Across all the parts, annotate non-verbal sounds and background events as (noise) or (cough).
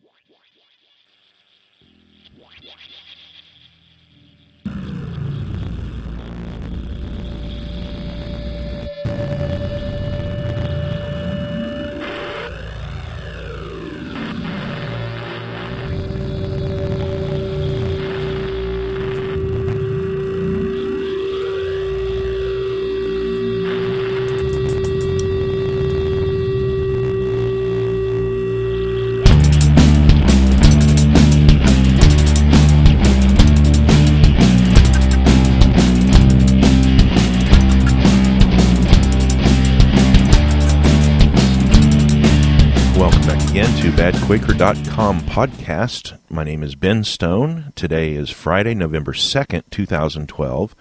Welcome badquaker.com podcast. My name is Ben Stone. Today is Friday, November 2nd, 2012,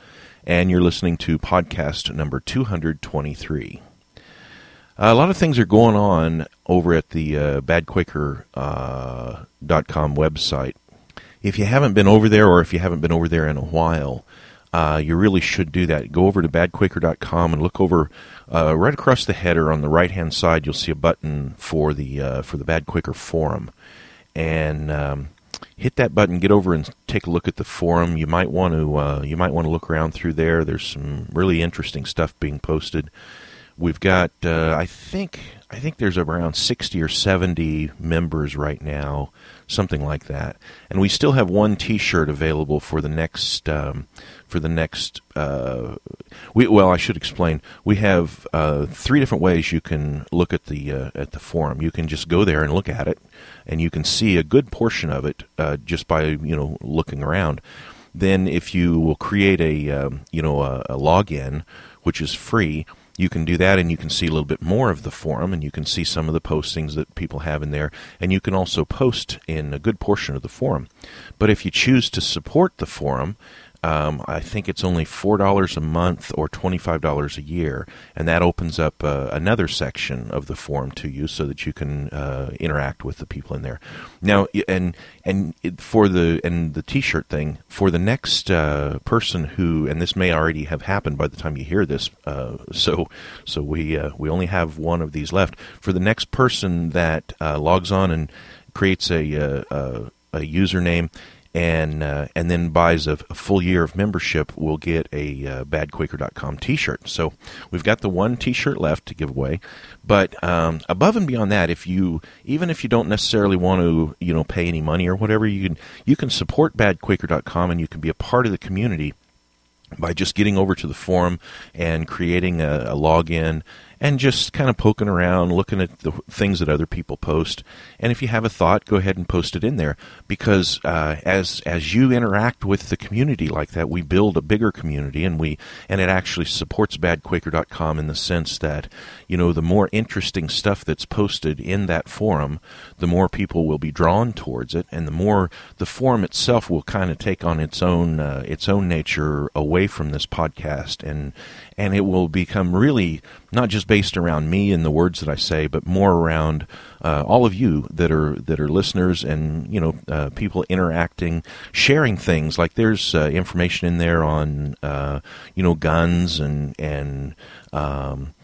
and you're listening to podcast number 223. a lot of things are going on over at the uh, badquaker.com uh, website. If you haven't been over there, or if you haven't been over there in a while, uh, you really should do that. Go over to badquaker.com and look over uh, right across the header on the right hand side. You'll see a button for the uh, for the Bad Quaker forum, and um, hit that button. Get over and take a look at the forum. You might want to uh, you might want to look around through there. There's some really interesting stuff being posted. We've got uh, I think I think there's around 60 or 70 members right now, something like that. And we still have one T-shirt available for the next um, for the next. Uh, we well, I should explain. We have uh, three different ways you can look at the uh, at the forum. You can just go there and look at it, and you can see a good portion of it uh, just by you know looking around. Then, if you will create a um, you know a, a login, which is free you can do that and you can see a little bit more of the forum and you can see some of the postings that people have in there and you can also post in a good portion of the forum but if you choose to support the forum um, I think it's only four dollars a month or twenty five dollars a year, and that opens up uh, another section of the forum to you so that you can uh, interact with the people in there. Now, and and for the and the T-shirt thing for the next uh, person who, and this may already have happened by the time you hear this, uh, so so we uh, we only have one of these left. For the next person that uh, logs on and creates a, a, a username and uh, and then buys a, a, full year of membership will get a uh, badquaker.com t-shirt. So we've got the one t-shirt left to give away, but um, above and beyond that, if you even if you don't necessarily want to you know pay any money or whatever, you can you can support badquaker.com and you can be a part of the community by just getting over to the forum and creating a, a login and just kind of poking around, looking at the things that other people post. And if you have a thought, go ahead and post it in there because uh, as as you interact with the community like that, we build a bigger community, and we and it actually supports BadQuaker.com in the sense that you know the more interesting stuff that's posted in that forum, the more people will be drawn towards it, and the more the forum itself will kind of take on its own uh, its own nature away from this podcast, and and it will become really not just based around me and the words that I say, but more around uh, all of you that are that are listeners and you know uh, people interacting, sharing things. Like there's uh, information in there on uh, you know guns and and. Um,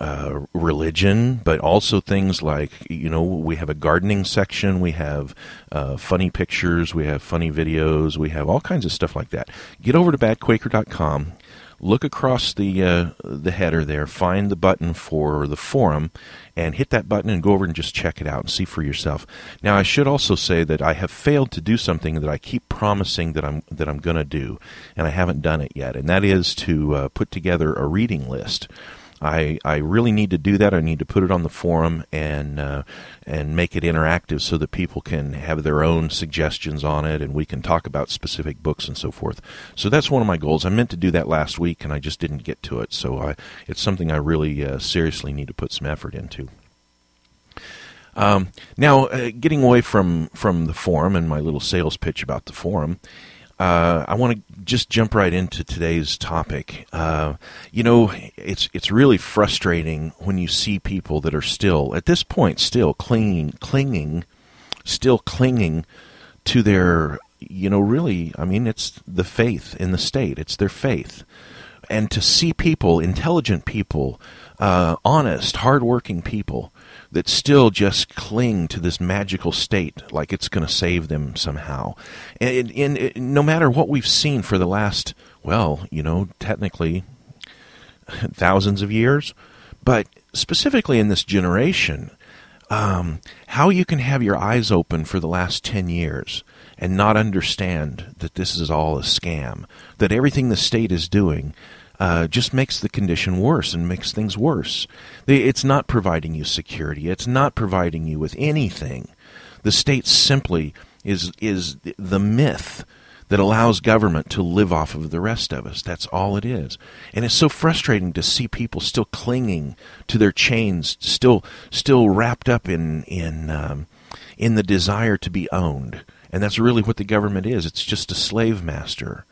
uh, religion, but also things like you know we have a gardening section, we have uh, funny pictures, we have funny videos, we have all kinds of stuff like that. Get over to badquaker.com look across the uh, the header there, find the button for the forum, and hit that button and go over and just check it out and see for yourself. Now, I should also say that I have failed to do something that I keep promising that I'm that I'm going to do, and I haven't done it yet, and that is to uh, put together a reading list. I, I really need to do that. I need to put it on the forum and uh, and make it interactive so that people can have their own suggestions on it and we can talk about specific books and so forth. So that's one of my goals. I meant to do that last week and I just didn't get to it. So I, it's something I really uh, seriously need to put some effort into. Um, now, uh, getting away from, from the forum and my little sales pitch about the forum, uh, I want to just jump right into today's topic. Uh, you know, it's it's really frustrating when you see people that are still at this point still clinging, clinging, still clinging to their. You know, really, I mean, it's the faith in the state. It's their faith, and to see people, intelligent people, uh, honest, hardworking people that still just cling to this magical state like it's going to save them somehow. And, and, and no matter what we've seen for the last, well, you know, technically (laughs) thousands of years, but specifically in this generation, um, how you can have your eyes open for the last 10 years and not understand that this is all a scam, that everything the state is doing uh, just makes the condition worse and makes things worse. It's not providing you security. It's not providing you with anything. The state simply is is the myth that allows government to live off of the rest of us. That's all it is. And it's so frustrating to see people still clinging to their chains, still still wrapped up in in um, in the desire to be owned. And that's really what the government is. It's just a slave master.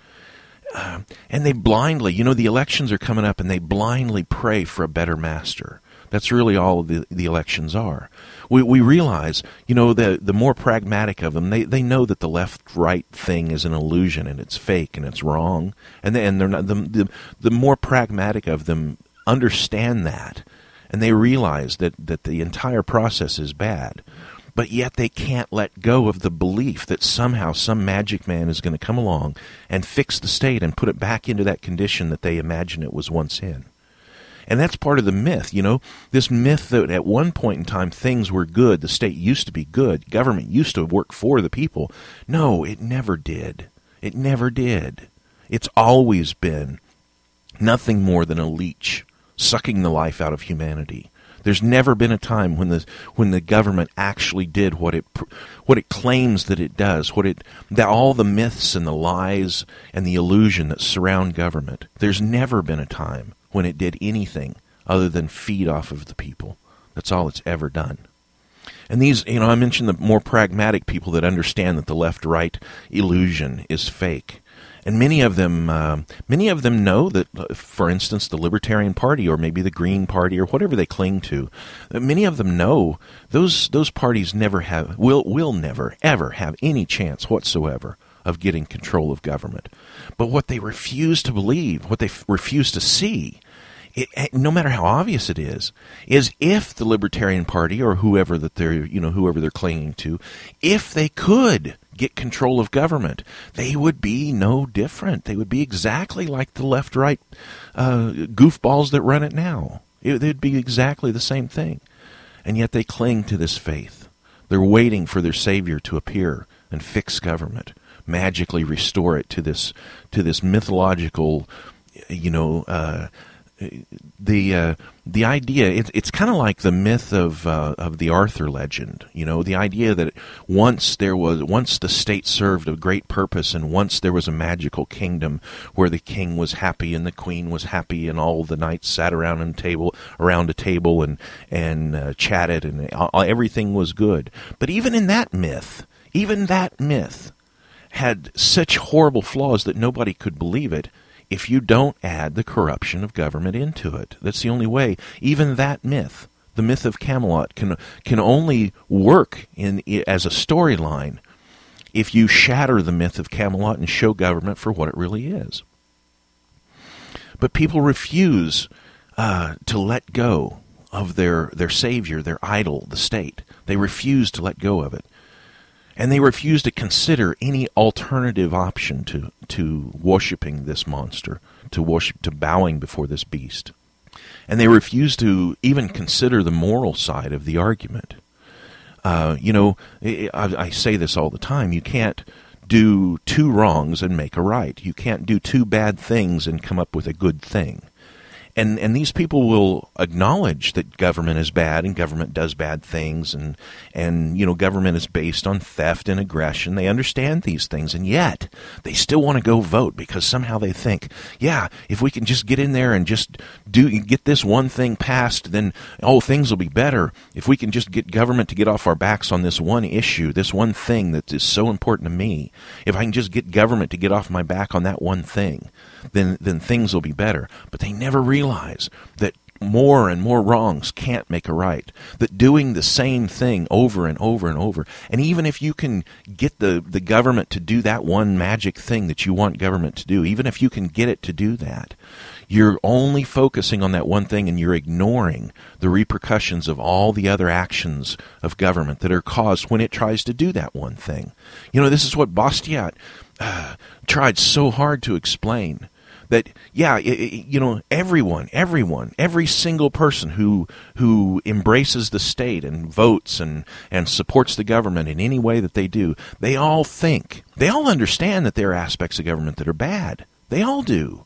Uh, and they blindly, you know, the elections are coming up and they blindly pray for a better master. That's really all the, the elections are. We, we realize, you know, the, the more pragmatic of them, they, they know that the left right thing is an illusion and it's fake and it's wrong. And, they, and they're not, the, the, the more pragmatic of them understand that. And they realize that, that the entire process is bad but yet they can't let go of the belief that somehow some magic man is going to come along and fix the state and put it back into that condition that they imagine it was once in. And that's part of the myth, you know, this myth that at one point in time things were good, the state used to be good, government used to work for the people. No, it never did. It never did. It's always been nothing more than a leech sucking the life out of humanity. There's never been a time when the when the government actually did what it what it claims that it does, what it that all the myths and the lies and the illusion that surround government. There's never been a time when it did anything other than feed off of the people. That's all it's ever done. And these, you know, I mentioned the more pragmatic people that understand that the left-right illusion is fake and many of them uh, many of them know that uh, for instance the libertarian party or maybe the green party or whatever they cling to uh, many of them know those those parties never have will will never ever have any chance whatsoever of getting control of government. But what they refuse to believe what they f- refuse to see it, eh, no matter how obvious it is, is if the Libertarian Party or whoever that they're you know whoever they're clinging to, if they could get control of government, they would be no different. They would be exactly like the left right uh, goofballs that run it now. It, they'd be exactly the same thing. And yet they cling to this faith. They're waiting for their Savior to appear and fix government, magically restore it to this to this mythological, you know, uh, the uh, the idea it, it's kind of like the myth of uh, of the Arthur legend. You know, the idea that once there was once the state served a great purpose, and once there was a magical kingdom where the king was happy and the queen was happy, and all the knights sat around a table around a table and and uh, chatted, and everything was good. But even in that myth, even that myth had such horrible flaws that nobody could believe it if you don't add the corruption of government into it. That's the only way. Even that myth, the myth of Camelot, can can only work in as a storyline if you shatter the myth of Camelot and show government for what it really is. But people refuse uh, to let go of their their savior, their idol, the state. They refuse to let go of it and they refuse to consider any alternative option to to worshiping this monster, to worship, to bowing before this beast, and they refuse to even consider the moral side of the argument. Uh, you know, I, I say this all the time. You can't do two wrongs and make a right. You can't do two bad things and come up with a good thing and and these people will acknowledge that government is bad and government does bad things and and you know government is based on theft and aggression. They understand these things and yet they still want to go vote because somehow they think yeah if we can just get in there and just do get this one thing passed then oh things will be better. If we can just get government to get off our backs on this one issue this one thing that is so important to me if i can just get government to get off my back on that one thing then then things will be better. But they never realize that more and more wrongs can't make a right. That doing the same thing over and over and over, and even if you can get the, the government to do that one magic thing that you want government to do, even if you can get it to do that, you're only focusing on that one thing and you're ignoring the repercussions of all the other actions of government that are caused when it tries to do that one thing. You know, this is what Bastiat uh, tried so hard to explain that yeah it, it, you know everyone everyone every single person who who embraces the state and votes and and supports the government in any way that they do they all think they all understand that there are aspects of government that are bad they all do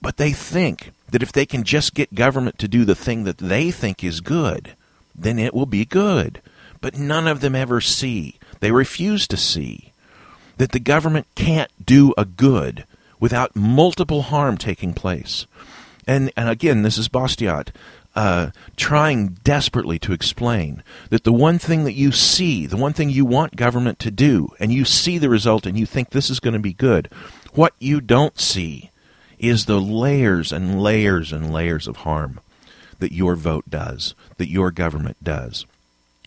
but they think that if they can just get government to do the thing that they think is good, then it will be good. But none of them ever see, they refuse to see, that the government can't do a good without multiple harm taking place. And, and again, this is Bastiat uh, trying desperately to explain that the one thing that you see, the one thing you want government to do, and you see the result and you think this is going to be good, what you don't see is the layers and layers and layers of harm that your vote does, that your government does,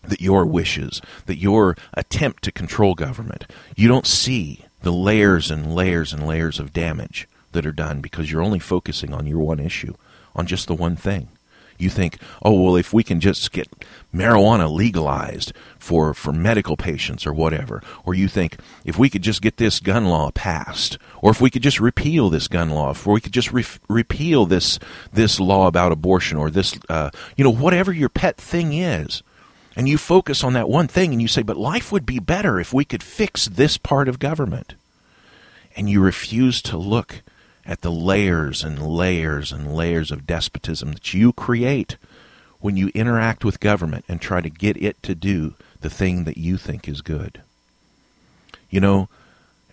that your wishes, that your attempt to control government. You don't see the layers and layers and layers of damage that are done because you're only focusing on your one issue, on just the one thing. You think, oh, well, if we can just get marijuana legalized for, for medical patients or whatever, or you think, if we could just get this gun law passed, or if we could just repeal this gun law, if we could just re- repeal this, this law about abortion, or this, uh, you know, whatever your pet thing is, and you focus on that one thing and you say, but life would be better if we could fix this part of government. And you refuse to look at the layers and layers and layers of despotism that you create when you interact with government and try to get it to do the thing that you think is good. You know,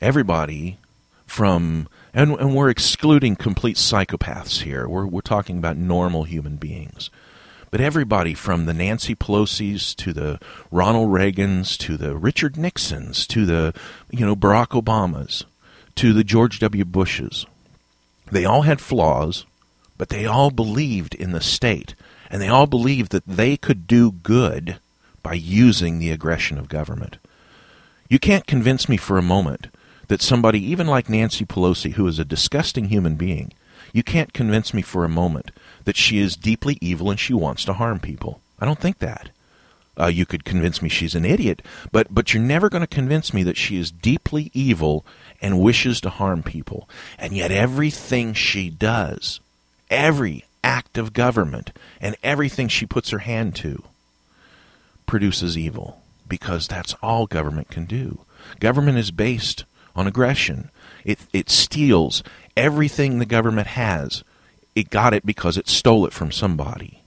everybody from and, and we're excluding complete psychopaths here. We're we're talking about normal human beings. But everybody from the Nancy Pelosi's to the Ronald Reagans to the Richard Nixons to the you know Barack Obamas to the George W. Bushes they all had flaws, but they all believed in the state, and they all believed that they could do good by using the aggression of government. You can't convince me for a moment that somebody, even like Nancy Pelosi, who is a disgusting human being, you can't convince me for a moment that she is deeply evil and she wants to harm people. I don't think that. Uh, you could convince me she's an idiot, but but you're never going to convince me that she is deeply evil and wishes to harm people. And yet everything she does, every act of government, and everything she puts her hand to produces evil because that's all government can do. Government is based on aggression. It it steals everything the government has. It got it because it stole it from somebody.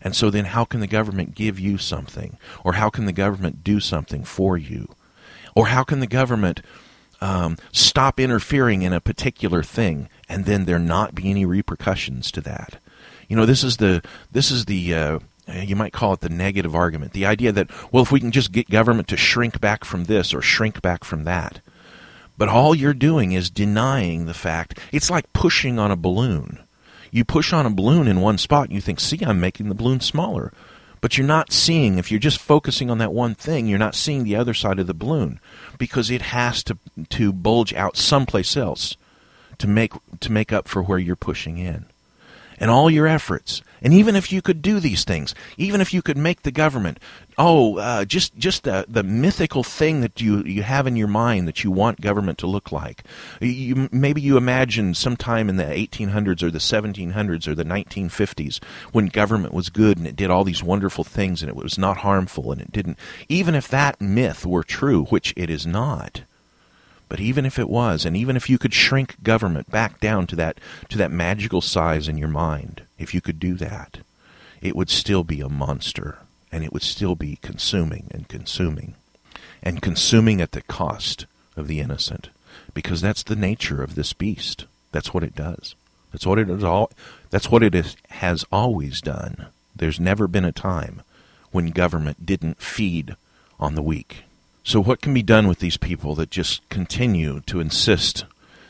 And so then how can the government give you something? Or how can the government do something for you? Or how can the government um, stop interfering in a particular thing, and then there not be any repercussions to that. You know, this is the this is the uh, you might call it the negative argument. The idea that well, if we can just get government to shrink back from this or shrink back from that, but all you're doing is denying the fact. It's like pushing on a balloon. You push on a balloon in one spot, and you think, "See, I'm making the balloon smaller." But you're not seeing, if you're just focusing on that one thing, you're not seeing the other side of the balloon because it has to, to bulge out someplace else to make, to make up for where you're pushing in and all your efforts. And even if you could do these things, even if you could make the government, oh, uh, just just the the mythical thing that you you have in your mind that you want government to look like. You, maybe you imagine sometime in the 1800s or the 1700s or the 1950s when government was good and it did all these wonderful things and it was not harmful and it didn't. Even if that myth were true, which it is not but even if it was, and even if you could shrink government back down to that to that magical size in your mind, if you could do that, it would still be a monster, and it would still be consuming and consuming, and consuming at the cost of the innocent, because that's the nature of this beast. That's what it does. That's what it is all. That's what it is, has always done. There's never been a time when government didn't feed on the weak. So, what can be done with these people that just continue to insist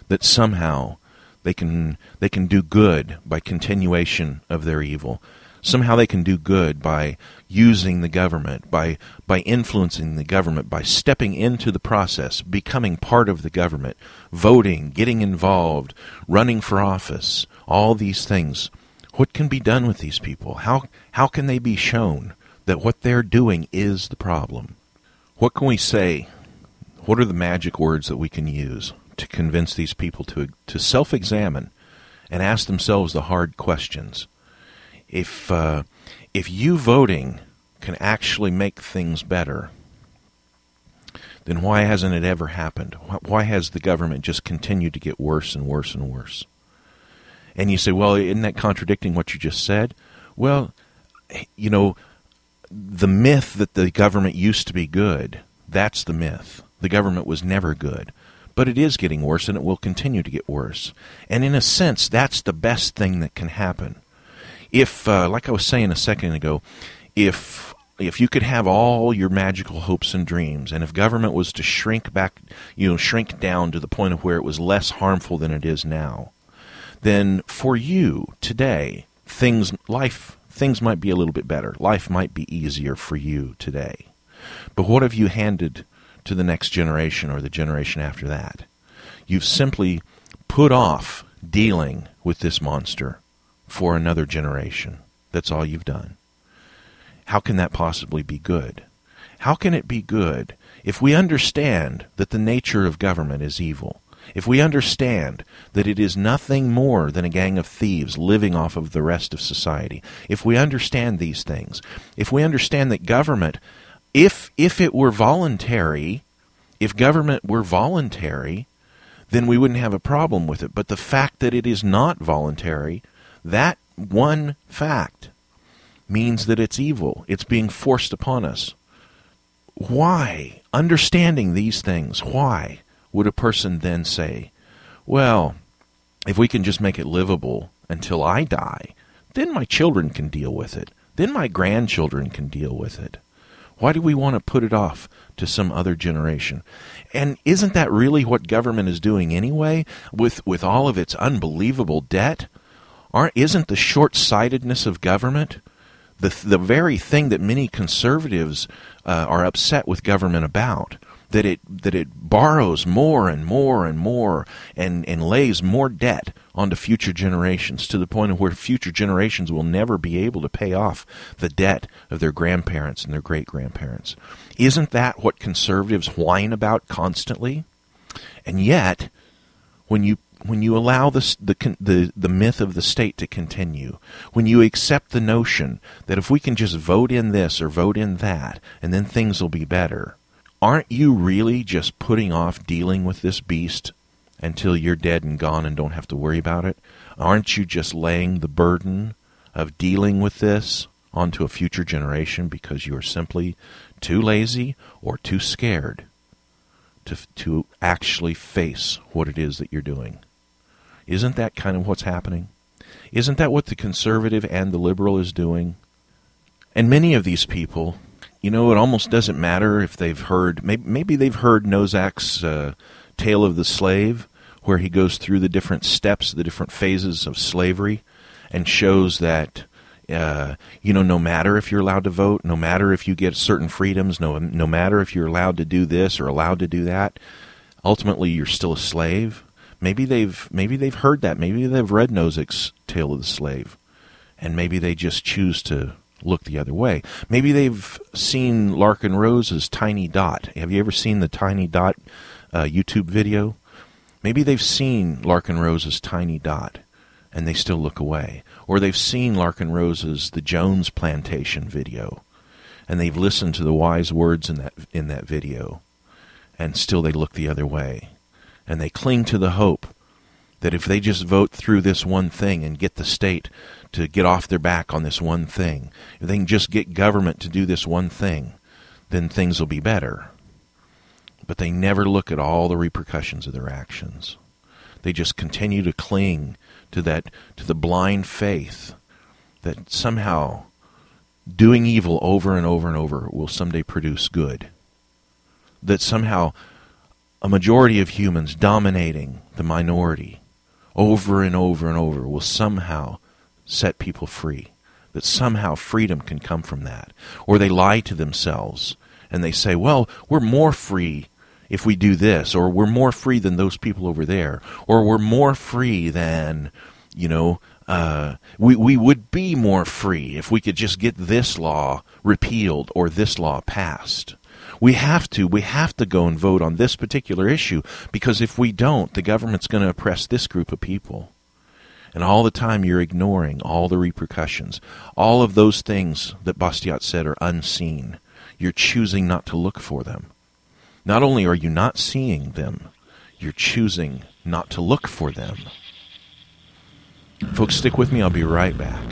that somehow they can they can do good by continuation of their evil. Somehow they can do good by using the government, by by influencing the government, by stepping into the process, becoming part of the government, voting, getting involved, running for office, all these things. What can be done with these people? How how can they be shown that what they're doing is the problem? What can we say? What are the magic words that we can use to convince these people to to self-examine and ask themselves the hard questions? If uh, if you voting can actually make things better, then why hasn't it ever happened? Why has the government just continued to get worse and worse and worse? And you say, well, isn't that contradicting what you just said? Well, you know, the myth that the government used to be good, that's the myth. The government was never good. But it is getting worse and it will continue to get worse. And in a sense, that's the best thing that can happen. If, uh, like I was saying a second ago, if if you could have all your magical hopes and dreams, and if government was to shrink back, you know, shrink down to the point of where it was less harmful than it is now, then for you today, things life things might be a little bit better. Life might be easier for you today. But what have you handed to the next generation or the generation after that? You've simply put off dealing with this monster for another generation. That's all you've done. How can that possibly be good? How can it be good if we understand that the nature of government is evil? If we understand that it is nothing more than a gang of thieves living off of the rest of society, if we understand these things, if we understand that government, if if it were voluntary, if government were voluntary, then we wouldn't have a problem with it. But the fact that it is not voluntary that one fact means that it's evil. It's being forced upon us. Why? Understanding these things, why would a person then say, well, if we can just make it livable until I die, then my children can deal with it. Then my grandchildren can deal with it. Why do we want to put it off to some other generation? And isn't that really what government is doing anyway with with all of its unbelievable debt? aren't isn't the short-sightedness of government the the very thing that many conservatives uh, are upset with government about that it that it borrows more and more and more and and lays more debt onto future generations to the point of where future generations will never be able to pay off the debt of their grandparents and their great grandparents isn't that what conservatives whine about constantly? And yet when you when you allow the, the, the, the myth of the state to continue, when you accept the notion that if we can just vote in this or vote in that, and then things will be better, aren't you really just putting off dealing with this beast until you're dead and gone and don't have to worry about it? Aren't you just laying the burden of dealing with this onto a future generation because you are simply too lazy or too scared to, to actually face what it is that you're doing? Isn't that kind of what's happening? Isn't that what the conservative and the liberal is doing? And many of these people, you know, it almost doesn't matter if they've heard, maybe, maybe they've heard Nozick's uh, Tale of the Slave, where he goes through the different steps, the different phases of slavery, and shows that, uh, you know, no matter if you're allowed to vote, no matter if you get certain freedoms, no, no matter if you're allowed to do this or allowed to do that, ultimately you're still a slave. Maybe they've maybe they've heard that. Maybe they've read Nozick's Tale of the Slave, and maybe they just choose to look the other way. Maybe they've seen Larken Rose's Tiny Dot. Have you ever seen the Tiny Dot uh, YouTube video? Maybe they've seen Larken Rose's Tiny Dot, and they still look away. Or they've seen Larken Rose's The Jones Plantation video, and they've listened to the wise words in that in that video, and still they look the other way and they cling to the hope that if they just vote through this one thing and get the state to get off their back on this one thing, if they can just get government to do this one thing, then things will be better. But they never look at all the repercussions of their actions. They just continue to cling to that to the blind faith that somehow doing evil over and over and over will someday produce good. That somehow a majority of humans dominating the minority over and over and over will somehow set people free. That somehow freedom can come from that. Or they lie to themselves and they say, well, we're more free if we do this, or we're more free than those people over there, or we're more free than, you know, uh, we, we would be more free if we could just get this law repealed or this law passed. We have to. We have to go and vote on this particular issue because if we don't, the government's going to oppress this group of people. And all the time you're ignoring all the repercussions. All of those things that Bastiat said are unseen. You're choosing not to look for them. Not only are you not seeing them, you're choosing not to look for them. Folks, stick with me. I'll be right back.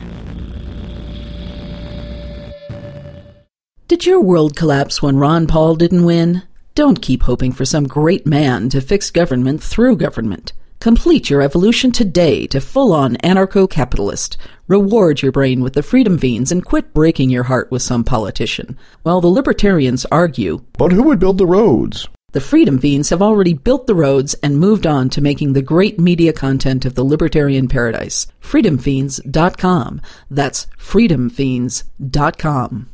Did your world collapse when Ron Paul didn't win? Don't keep hoping for some great man to fix government through government. Complete your evolution today to full on anarcho capitalist. Reward your brain with the Freedom Feens and quit breaking your heart with some politician. While the libertarians argue, But who would build the roads? the Freedom Feens have already built the roads and moved on to making the great media content of the libertarian paradise. Freedomfeens.com. That's freedomfeens.com.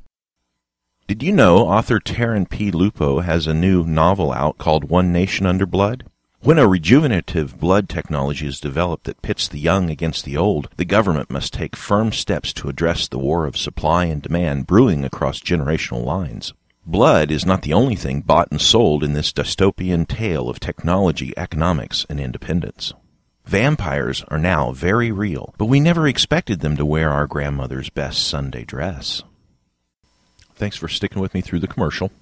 Did you know author Tarrin P. Lupo has a new novel out called One Nation Under Blood? When a rejuvenative blood technology is developed that pits the young against the old, the government must take firm steps to address the war of supply and demand brewing across generational lines. Blood is not the only thing bought and sold in this dystopian tale of technology, economics, and independence. Vampires are now very real, but we never expected them to wear our grandmother's best Sunday dress. Thanks for sticking with me through the commercial.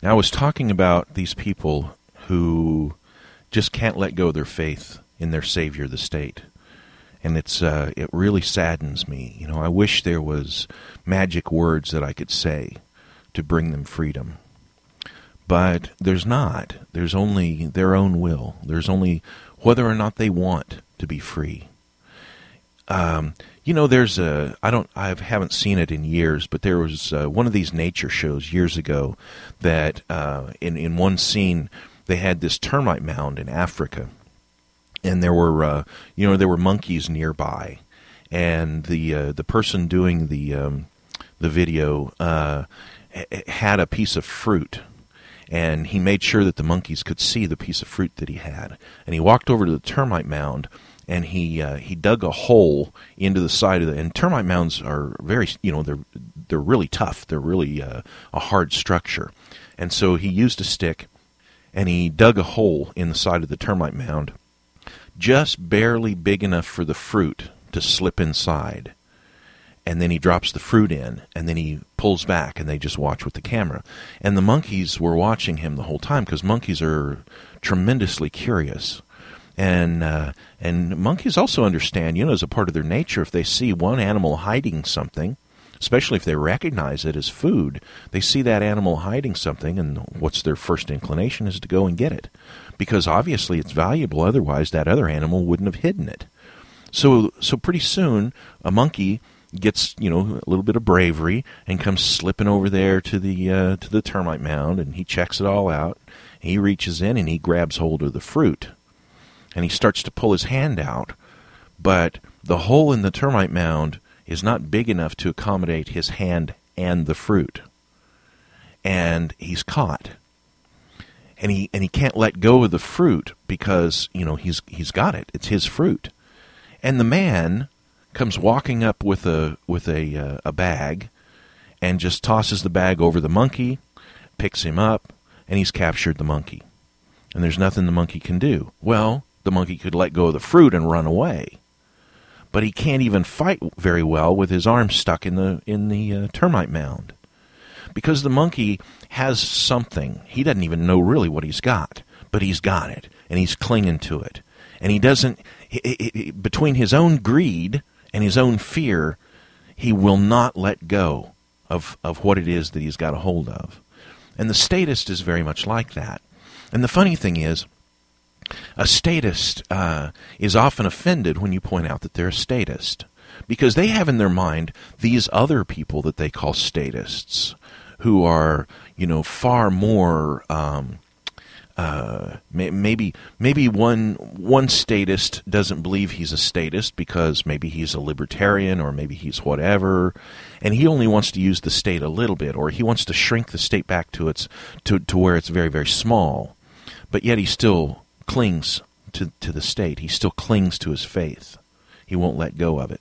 Now, I was talking about these people who just can't let go of their faith in their Savior, the state. And it's uh, it really saddens me. You know, I wish there was magic words that I could say to bring them freedom. But there's not. There's only their own will. There's only whether or not they want to be free. Um, you know, there's a I don't I haven't seen it in years, but there was uh, one of these nature shows years ago that uh, in in one scene they had this termite mound in Africa, and there were uh, you know there were monkeys nearby, and the uh, the person doing the um, the video uh, had a piece of fruit and he made sure that the monkeys could see the piece of fruit that he had. And he walked over to the termite mound and he uh, he dug a hole into the side of the. And termite mounds are very you know they're they're really tough. They're really uh, a hard structure. And so he used a stick and he dug a hole in the side of the termite mound, just barely big enough for the fruit to slip inside. And then he drops the fruit in and then he pulls back and they just watch with the camera. And the monkeys were watching him the whole time because monkeys are tremendously curious. And uh, and monkeys also understand you know as a part of their nature if they see one animal hiding something especially if they recognize it as food they see that animal hiding something and what's their first inclination is to go and get it. Because obviously it's valuable otherwise that other animal wouldn't have hidden it. So so pretty soon a monkey gets you know a little bit of bravery and comes slipping over there to the uh, to the termite mound and he checks it all out. He reaches in and he grabs hold of the fruit, and he starts to pull his hand out, but the hole in the termite mound is not big enough to accommodate his hand and the fruit, and he's caught. And he and he can't let go of the fruit because you know he's he's got it. It's his fruit, and the man comes walking up with a with a uh, a bag and just tosses the bag over the monkey, picks him up, and he's captured the monkey. And there's nothing the monkey can do. Well, the monkey could let go of the fruit and run away. But he can't even fight very well with his arm stuck in the in the uh, termite mound. Because the monkey has something. He doesn't even know really what he's got, but he's got it and he's clinging to it. And he doesn't he, he, between his own greed and his own fear, he will not let go of, of what it is that he's got a hold of. And the statist is very much like that. And the funny thing is, a statist uh, is often offended when you point out that they're a statist because they have in their mind these other people that they call statists who are, you know, far more um, uh, maybe maybe one one statist doesn't believe he's a statist because maybe he's a libertarian or maybe he's whatever, and he only wants to use the state a little bit, or he wants to shrink the state back to its to to where it's very very small, but yet he still clings to to the state. He still clings to his faith. He won't let go of it.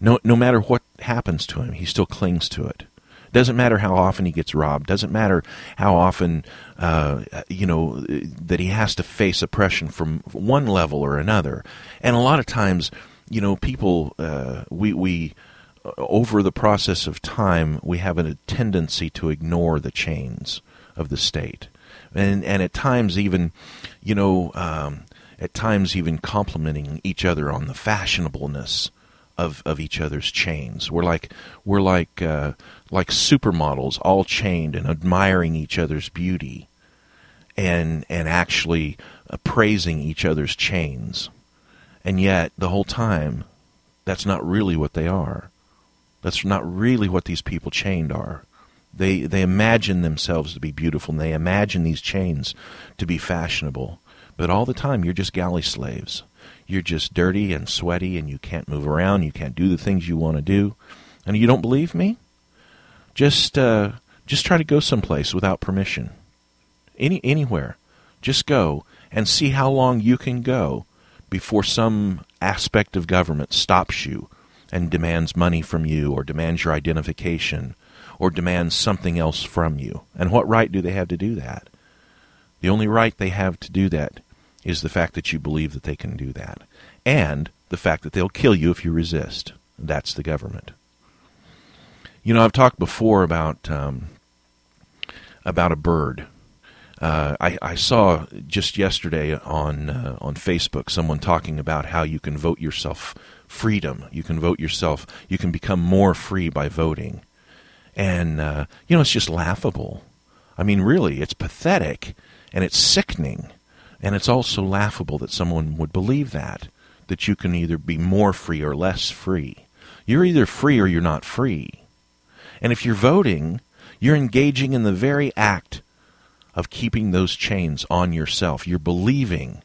No no matter what happens to him, he still clings to it. Doesn't matter how often he gets robbed. Doesn't matter how often, uh, you know, that he has to face oppression from one level or another. And a lot of times, you know, people, uh, we, we, over the process of time, we have a tendency to ignore the chains of the state. And, and at times, even, you know, um, at times, even complimenting each other on the fashionableness of, of each other's chains. We're like we're like uh, like supermodels, all chained and admiring each other's beauty, and and actually uh, praising each other's chains. And yet, the whole time, that's not really what they are. That's not really what these people chained are. They they imagine themselves to be beautiful, and they imagine these chains to be fashionable. But all the time, you're just galley slaves you're just dirty and sweaty and you can't move around, you can't do the things you want to do, and you don't believe me? Just uh, just try to go someplace without permission. Any anywhere. Just go and see how long you can go before some aspect of government stops you and demands money from you or demands your identification or demand something else from you. And what right do they have to do that? The only right they have to do that is the fact that you believe that they can do that, and the fact that they'll kill you if you resist. That's the government. You know, I've talked before about um, about a bird. Uh, I, I, saw just yesterday on uh, on Facebook someone talking about how you can vote yourself freedom. You can vote yourself. You can become more free by voting, and uh, you know it's just laughable. I mean, really, it's pathetic and it's sickening and it's also laughable that someone would believe that, that you can either be more free or less free. You're either free or you're not free. And if you're voting, you're engaging in the very act of keeping those chains on yourself. You're believing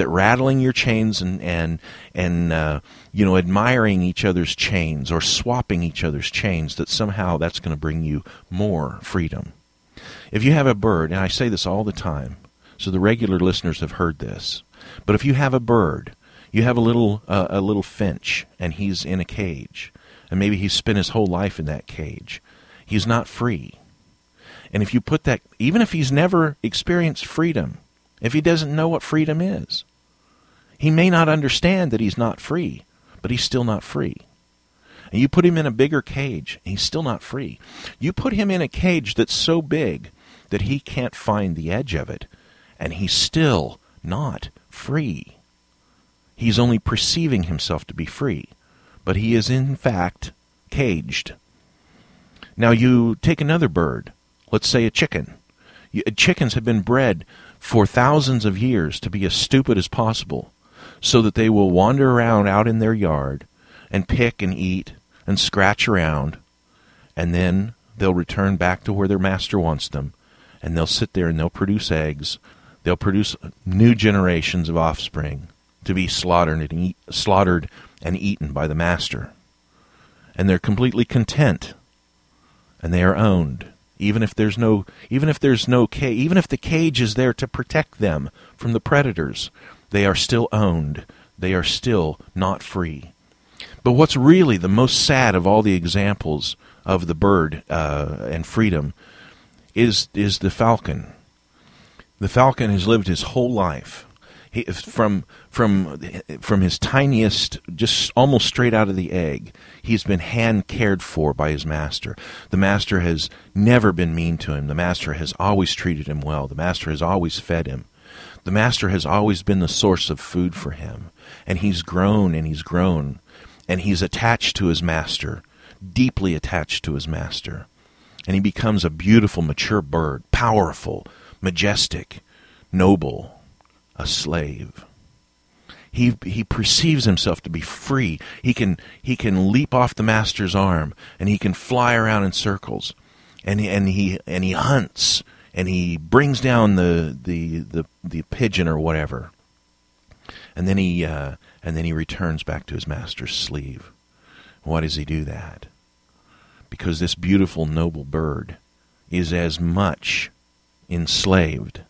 that rattling your chains and and and uh, you know admiring each other's chains or swapping each other's chains that somehow that's going to bring you more freedom. If you have a bird, and I say this all the time, so the regular listeners have heard this. But if you have a bird, you have a little uh, a little finch, and he's in a cage, and maybe he's spent his whole life in that cage. He's not free. And if you put that, even if he's never experienced freedom, if he doesn't know what freedom is, he may not understand that he's not free, but he's still not free. And you put him in a bigger cage, and he's still not free. You put him in a cage that's so big that he can't find the edge of it, and he's still not free. He's only perceiving himself to be free, but he is in fact caged. Now you take another bird, let's say a chicken. Uh, chickens have been bred for thousands of years to be as stupid as possible, so that they will wander around out in their yard and pick and eat and scratch around, and then they'll return back to where their master wants them, and they'll sit there and they'll produce eggs They'll produce new generations of offspring to be slaughtered and, eat, slaughtered and eaten by the master. And they're completely content. And they are owned. Even if there's no even if there's no cage even if the cage is there to protect them from the predators, they are still owned. They are still not free. But what's really the most sad of all the examples of the bird uh, and freedom is is the falcon the falcon has lived his whole life. He, from from from his tiniest, just almost straight out of the egg, he's been hand cared for by his master. The master has never been mean to him. The master has always treated him well. The master has always fed him. The master has always been the source of food for him. And he's grown and he's grown. And he's attached to his master, deeply attached to his master. And he becomes a beautiful, mature bird, powerful, majestic, noble, a slave. He, he perceives himself to be free. He can, he can leap off the master's arm and he can fly around in circles and, and, he, and he hunts and he brings down the the the, the pigeon or whatever, and then he uh, and then he returns back to his master's sleeve. Why does he do that? Because this beautiful noble bird is as much enslaved,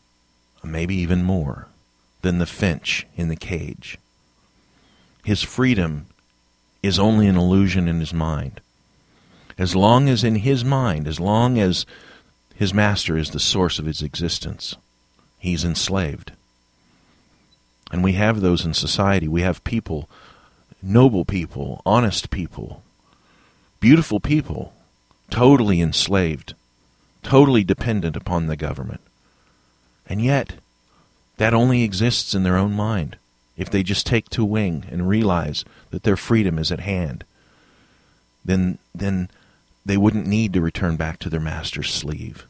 maybe even more, than the finch in the cage. His freedom is only an illusion in his mind. As long as in his mind, as long as his master is the source of his existence, he's enslaved. And we have those in society. We have people, noble people, honest people, beautiful people, totally enslaved, totally dependent upon the government. And yet, that only exists in their own mind if they just take to wing and realize that their freedom is at hand. Then, then they wouldn't need to return back to their master's sleeve.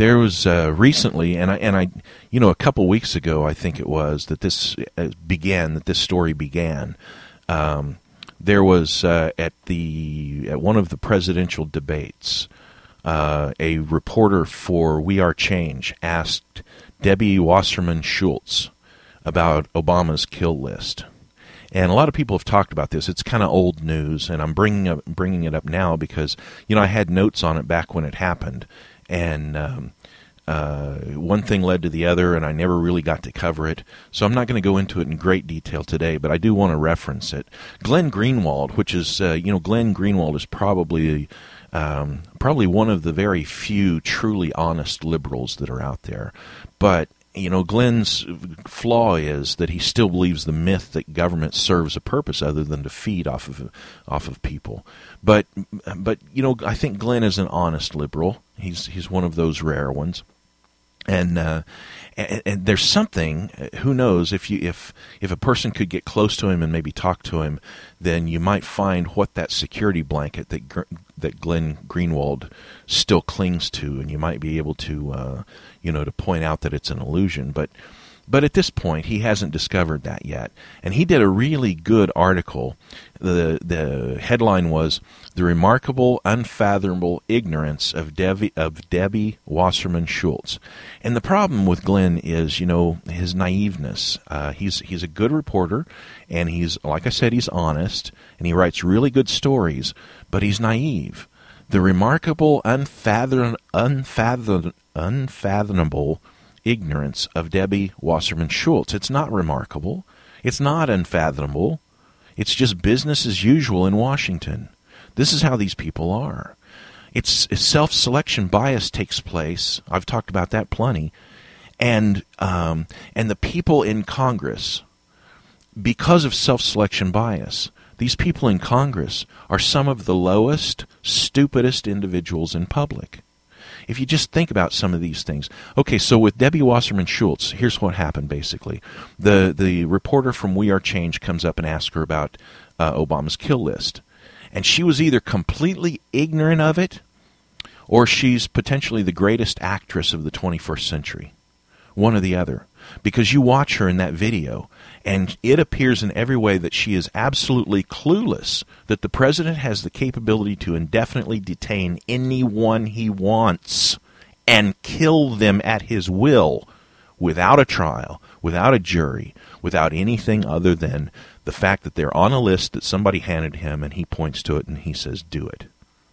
There was uh, recently, and I, and I, you know, a couple weeks ago, I think it was that this uh, began, that this story began. Um, there was uh, at the at one of the presidential debates, uh, a reporter for We Are Change asked Debbie Wasserman Schultz about Obama's kill list. And a lot of people have talked about this. It's kind of old news, and I'm bringing up bringing it up now because you know I had notes on it back when it happened, and um, uh, one thing led to the other, and I never really got to cover it. So I'm not going to go into it in great detail today, but I do want to reference it. Glenn Greenwald, which is uh, you know Glenn Greenwald is probably um, probably one of the very few truly honest liberals that are out there, but you know, Glenn's flaw is that he still believes the myth that government serves a purpose other than to feed off of off of people. But but you know, I think Glenn is an honest liberal. He's he's one of those rare ones. And, uh, and, and there's something. Who knows if you if if a person could get close to him and maybe talk to him, then you might find what that security blanket that that Glenn Greenwald still clings to, and you might be able to uh, you know, to point out that it's an illusion. But but at this point, he hasn't discovered that yet. And he did a really good article. The the headline was "The Remarkable, Unfathomable Ignorance of Debbie of Debbie Wasserman Schultz." And the problem with Glenn is, you know, his naiveness. Uh, he's he's a good reporter, and he's like I said, he's honest, and he writes really good stories. But he's naive. The remarkable, unfathom, unfathom, unfathomable ignorance of Debbie Wasserman Schultz. It's not remarkable. It's not unfathomable. It's just business as usual in Washington. This is how these people are. It's self selection bias takes place. I've talked about that plenty. And, um, and the people in Congress, because of self selection bias, these people in Congress are some of the lowest, stupidest individuals in public if you just think about some of these things. Okay, so with Debbie Wasserman Schultz, here's what happened basically. The the reporter from We Are Change comes up and asks her about uh, Obama's kill list. And she was either completely ignorant of it or she's potentially the greatest actress of the 21st century. One or the other. Because you watch her in that video and it appears in every way that she is absolutely clueless that the president has the capability to indefinitely detain anyone he wants and kill them at his will without a trial, without a jury, without anything other than the fact that they're on a list that somebody handed him and he points to it and he says, do it.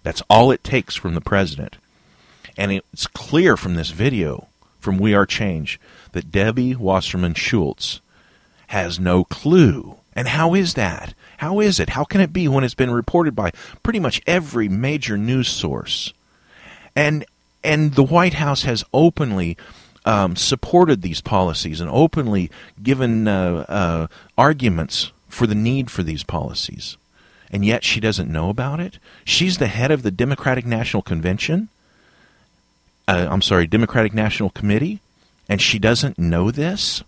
That's all it takes from the president. And it's clear from this video from We Are Change that Debbie Wasserman Schultz has no clue. And how is that? How is it? How can it be when it's been reported by pretty much every major news source? And and the White House has openly um, supported these policies and openly given uh, uh, arguments for the need for these policies. And yet she doesn't know about it. She's the head of the Democratic National Convention. Uh, I'm sorry, Democratic National Committee, and she doesn't know this.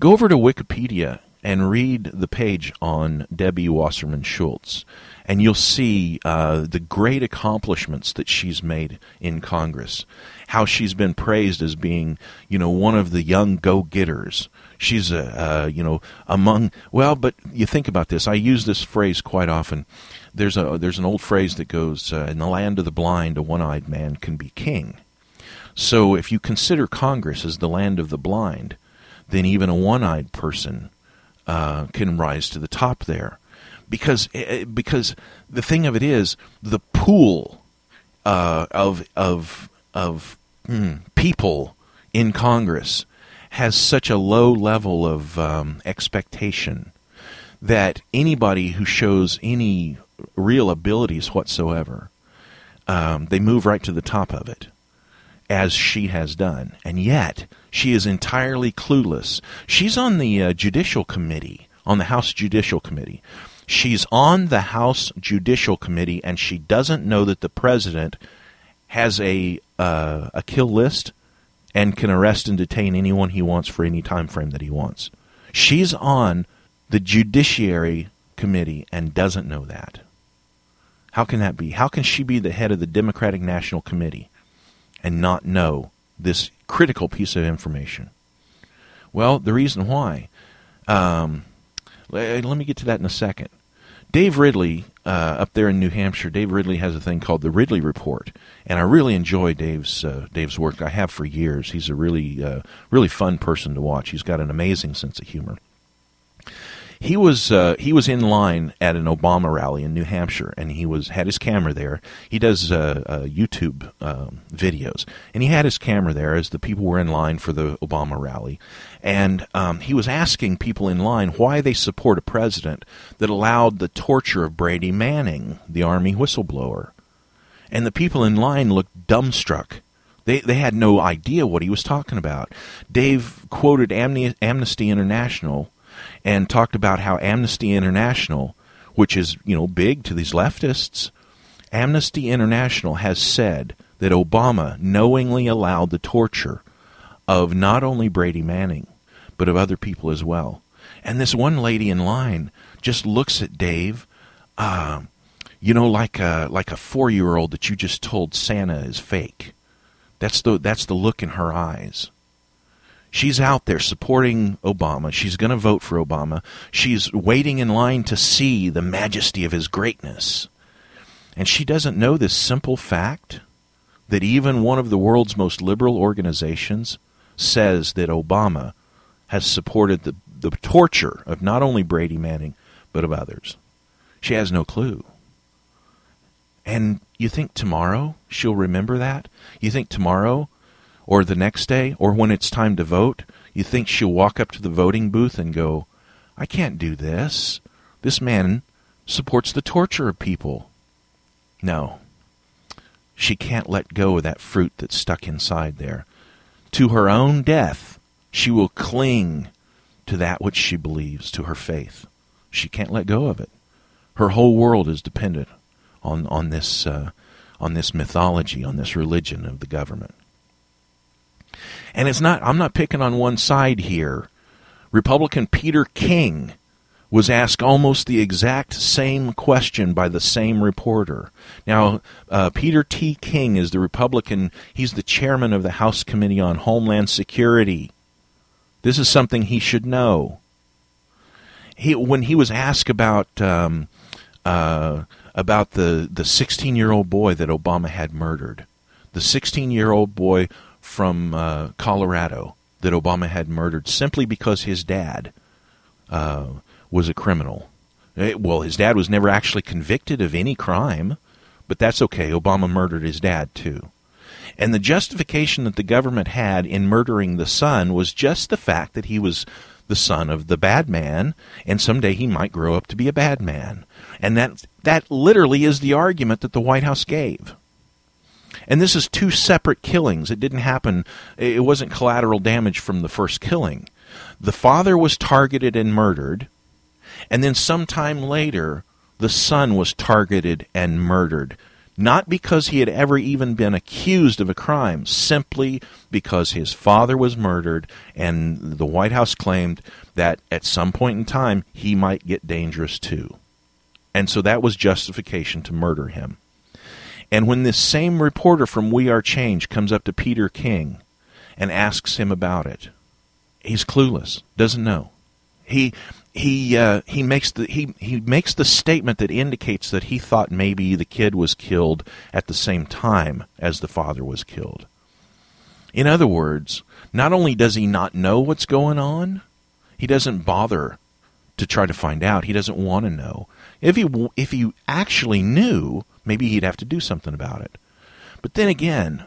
Go over to Wikipedia and read the page on Debbie Wasserman Schultz, and you'll see uh, the great accomplishments that she's made in Congress. How she's been praised as being, you know, one of the young go-getters. She's a, uh, you know, among well, but you think about this. I use this phrase quite often. There's a there's an old phrase that goes, uh, "In the land of the blind, a one-eyed man can be king." So if you consider Congress as the land of the blind, then even a one-eyed person uh, can rise to the top there, because eh, eh, because the thing of it is the pool uh, of of of mm, people in Congress has such a low level of um, expectation that anybody who shows any real abilities whatsoever, um, they move right to the top of it, as she has done. And yet, she is entirely clueless. She's on the uh, Judicial Committee, on the House Judicial Committee. She's on the House Judicial Committee, and she doesn't know that the president has a uh, a kill list and can arrest and detain anyone he wants for any time frame that he wants. She's on the Judiciary Committee and doesn't know that. How can that be? How can she be the head of the Democratic National Committee and not know this critical piece of information? Well, the reason why. Um, let, let me get to that in a second. Dave Ridley, uh, up there in New Hampshire, Dave Ridley has a thing called the Ridley Report, and I really enjoy Dave's uh, Dave's work. I have for years. He's a really uh, really fun person to watch. He's got an amazing sense of humor he was uh, he was in line at an Obama rally in New Hampshire, and he was had his camera there. He does uh, uh, YouTube um, videos, and he had his camera there as the people were in line for the Obama rally, and um, he was asking people in line why they support a president that allowed the torture of Bradley Manning, the Army whistleblower, and the people in line looked dumbstruck. They, they had no idea what he was talking about. Dave quoted Amnesty International and talked about how Amnesty International, which is, you know, big to these leftists, Amnesty International has said that Obama knowingly allowed the torture of not only Bradley Manning, but of other people as well. And this one lady in line just looks at Dave, uh, you know, like a like a four year old that you just told Santa is fake. That's the that's the look in her eyes. She's out there supporting Obama. She's going to vote for Obama. She's waiting in line to see the majesty of his greatness. And she doesn't know this simple fact that even one of the world's most liberal organizations says that Obama has supported the, the torture of not only Bradley Manning, but of others. She has no clue. And you think tomorrow she'll remember that? You think tomorrow or the next day, or when it's time to vote, you think she'll walk up to the voting booth and go, I can't do this. This man supports the torture of people. No. She can't let go of that fruit that's stuck inside there. To her own death, she will cling to that which she believes, to her faith. She can't let go of it. Her whole world is dependent on, on, this, uh, on this mythology, on this religion of the government. And it's not, I'm not picking on one side here. Republican Peter King was asked almost the exact same question by the same reporter. Now, uh, Peter T. King is the Republican, he's the chairman of the House Committee on Homeland Security. This is something he should know. He, when he was asked about um, uh, about the the 16 year old boy that Obama had murdered, the 16 year old boy from uh, Colorado that Obama had murdered simply because his dad uh, was a criminal. It, eh, well, his dad was never actually convicted of any crime, but that's okay. Obama murdered his dad too. And the justification that the government had in murdering the son was just the fact that he was the son of the bad man, and someday he might grow up to be a bad man. And that that literally is the argument that the White House gave. And this is two separate killings. It didn't happen, it wasn't collateral damage from the first killing. The father was targeted and murdered, and then sometime later, the son was targeted and murdered. Not because he had ever even been accused of a crime, simply because his father was murdered, and the White House claimed that at some point in time he might get dangerous too. And so that was justification to murder him. And when this same reporter from We Are Change comes up to Peter King and asks him about it, he's clueless, doesn't know. He he uh, he makes the he he makes the statement that indicates that he thought maybe the kid was killed at the same time as the father was killed. In other words, not only does he not know what's going on, he doesn't bother to try to find out. He doesn't want to know. If he if he actually knew, maybe he'd have to do something about it. But then again,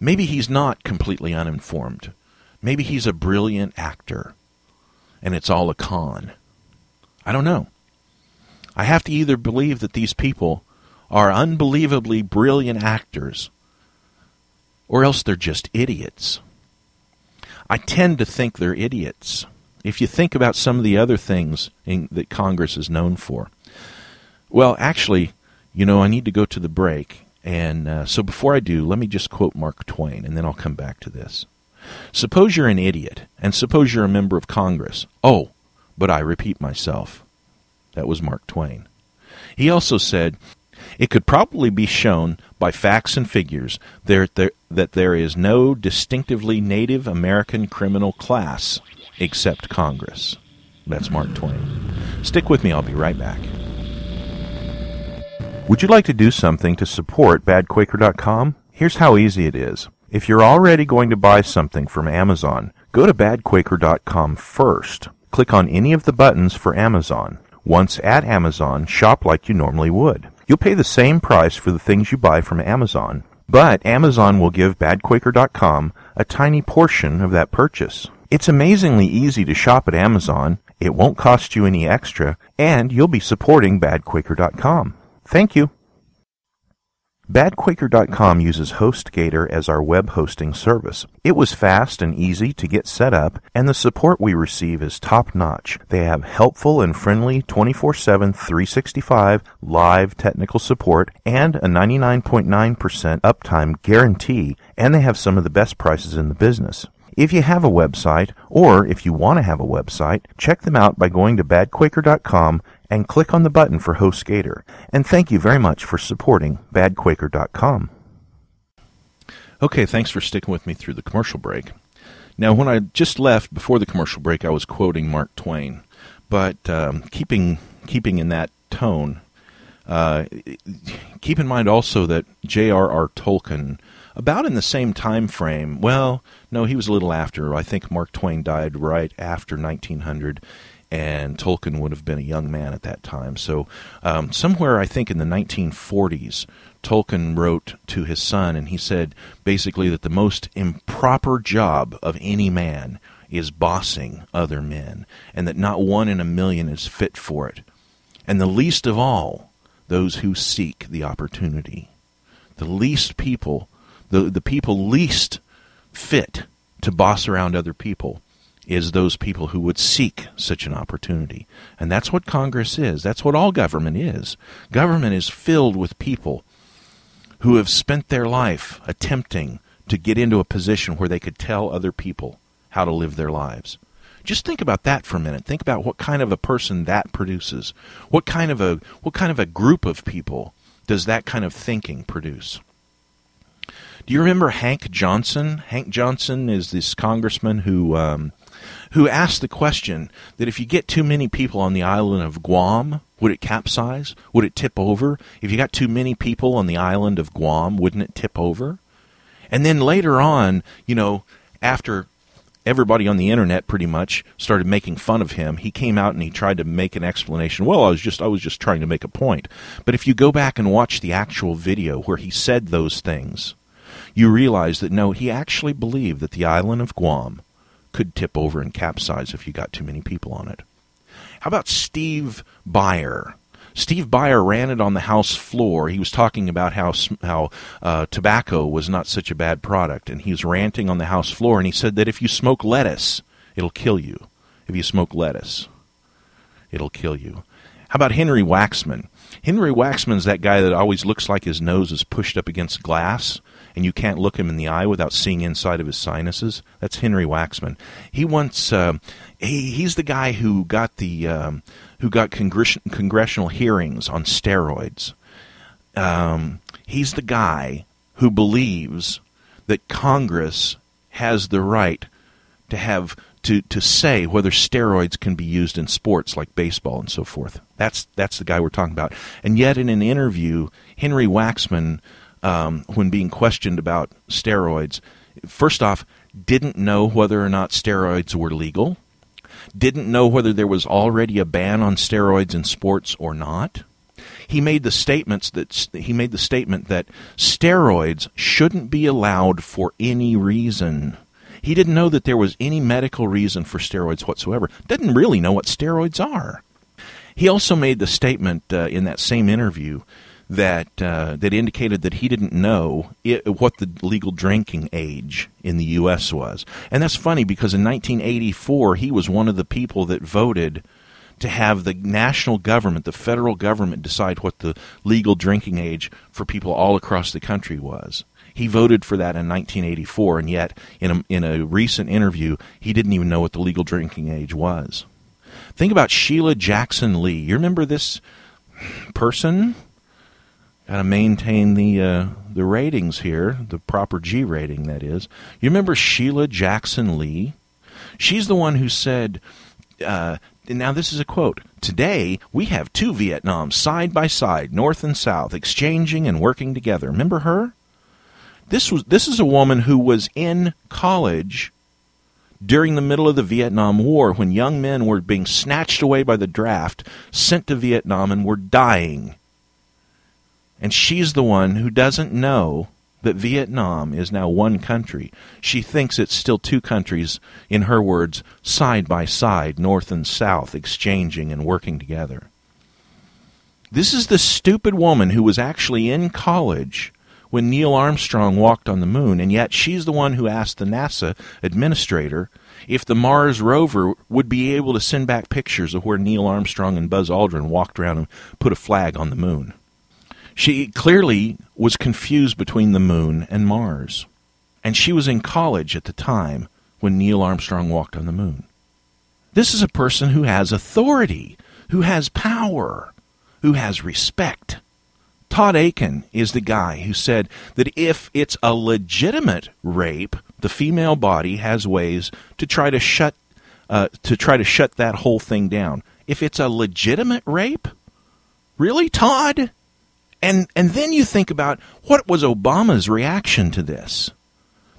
maybe he's not completely uninformed. Maybe he's a brilliant actor and it's all a con. I don't know. I have to either believe that these people are unbelievably brilliant actors or else they're just idiots. I tend to think they're idiots. If you think about some of the other things in, that Congress is known for. Well, actually, you know, I need to go to the break. And uh, so before I do, let me just quote Mark Twain, and then I'll come back to this. Suppose you're an idiot, and suppose you're a member of Congress. Oh, but I repeat myself. That was Mark Twain. He also said, it could probably be shown by facts and figures there, there, that there is no distinctively Native American criminal class except Congress. That's Mark Twain. Stick with me, I'll be right back. Would you like to do something to support badquaker.com? Here's how easy it is. If you're already going to buy something from Amazon, go to badquaker.com first. Click on any of the buttons for Amazon. Once at Amazon, shop like you normally would. You'll pay the same price for the things you buy from Amazon, but Amazon will give badquaker.com a tiny portion of that purchase. It's amazingly easy to shop at Amazon, it won't cost you any extra, and you'll be supporting badquaker.com. Thank you. BadQuaker.com uses HostGator as our web hosting service. It was fast and easy to get set up, and the support we receive is top notch. They have helpful and friendly 24 7, 365 live technical support and a 99.9% uptime guarantee, and they have some of the best prices in the business. If you have a website, or if you want to have a website, check them out by going to badquaker.com and click on the button for HostGator. And thank you very much for supporting badquaker.com. Okay, thanks for sticking with me through the commercial break. Now, when I just left before the commercial break, I was quoting Mark Twain, but um, keeping keeping in that tone, uh, keep in mind also that J.R.R. Tolkien, about in the same time frame, well, no, he was a little after. I think Mark Twain died right after 1900 and Tolkien would have been a young man at that time. So, um, somewhere I think in the 1940s, Tolkien wrote to his son, and he said basically that the most improper job of any man is bossing other men, and that not one in a million is fit for it. And the least of all, those who seek the opportunity. The least people, the, the people least fit to boss around other people is those people who would seek such an opportunity. And that's what Congress is. That's what all government is. Government is filled with people who have spent their life attempting to get into a position where they could tell other people how to live their lives. Just think about that for a minute. Think about what kind of a person that produces. What kind of a what kind of a group of people does that kind of thinking produce? Do you remember Hank Johnson? Hank Johnson is this congressman who um, who asked the question that if you get too many people on the island of Guam, would it capsize? Would it tip over? If you got too many people on the island of Guam, wouldn't it tip over? And then later on, you know, after everybody on the internet pretty much started making fun of him, he came out and he tried to make an explanation. Well, I was just I was just trying to make a point. But if you go back and watch the actual video where he said those things, you realize that no, he actually believed that the island of Guam could tip over and capsize if you got too many people on it. How about Steve Buyer? Steve Buyer ran it on the House floor. He was talking about how how uh, tobacco was not such a bad product, and he was ranting on the House floor. And he said that if you smoke lettuce, it'll kill you. If you smoke lettuce, it'll kill you. How about Henry Waxman? Henry Waxman's that guy that always looks like his nose is pushed up against glass and you can't look him in the eye without seeing inside of his sinuses. That's Henry Waxman. He once uh, he, he's the guy who got the um, who got congress- congressional hearings on steroids. Um, he's the guy who believes that Congress has the right to have to, to say whether steroids can be used in sports like baseball and so forth. That's that's the guy we're talking about. And yet, in an interview, Henry Waxman um, when being questioned about steroids, first off, didn't know whether or not steroids were legal, didn't know whether there was already a ban on steroids in sports or not. He made the statements that he made the statement that steroids shouldn't be allowed for any reason. He didn't know that there was any medical reason for steroids whatsoever. Didn't really know what steroids are. He also made the statement uh, in that same interview that uh, that indicated that he didn't know it, what the legal drinking age in the U.S. was, and that's funny because in 1984 he was one of the people that voted to have the national government, the federal government, decide what the legal drinking age for people all across the country was. He voted for that in 1984, and yet in a, in a recent interview, he didn't even know what the legal drinking age was. Think about Sheila Jackson Lee. You remember this person? Got to maintain the uh, the ratings here, the proper G rating, that is. You remember Sheila Jackson Lee? She's the one who said, uh, now this is a quote Today, we have two Vietnams side by side, north and south, exchanging and working together. Remember her? This was this is a woman who was in college during the middle of the Vietnam War when young men were being snatched away by the draft, sent to Vietnam and were dying. And she's the one who doesn't know that Vietnam is now one country. She thinks it's still two countries, in her words, side by side, north and south, exchanging and working together. This is the stupid woman who was actually in college when Neil Armstrong walked on the moon, and yet she's the one who asked the NASA administrator if the Mars rover would be able to send back pictures of where Neil Armstrong and Buzz Aldrin walked around and put a flag on the moon. She clearly was confused between the moon and Mars, and she was in college at the time when Neil Armstrong walked on the moon. This is a person who has authority, who has power, who has respect. Todd Akin is the guy who said that if it's a legitimate rape, the female body has ways to try to shut uh, to try to shut that whole thing down. If it's a legitimate rape, really, Todd? And and then you think about what was Obama's reaction to this?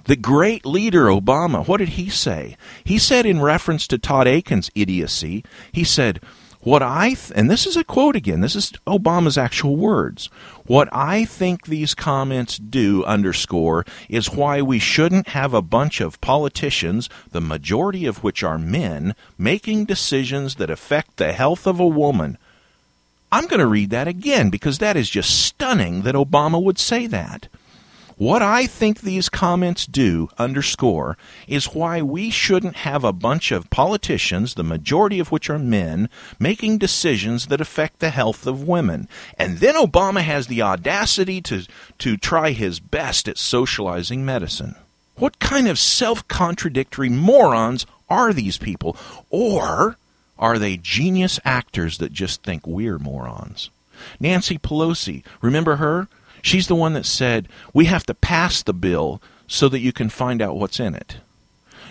The great leader Obama, what did he say? He said in reference to Todd Akin's idiocy, he said, what I, th- and this is a quote again, this is Obama's actual words. What I think these comments do underscore is why we shouldn't have a bunch of politicians, the majority of which are men, making decisions that affect the health of a woman. I'm going to read that again because that is just stunning that Obama would say that. What I think these comments do underscore is why we shouldn't have a bunch of politicians, the majority of which are men, making decisions that affect the health of women. And then Obama has the audacity to, to try his best at socializing medicine. What kind of self contradictory morons are these people? Or are they genius actors that just think we're morons? Nancy Pelosi, remember her? She's the one that said, We have to pass the bill so that you can find out what's in it.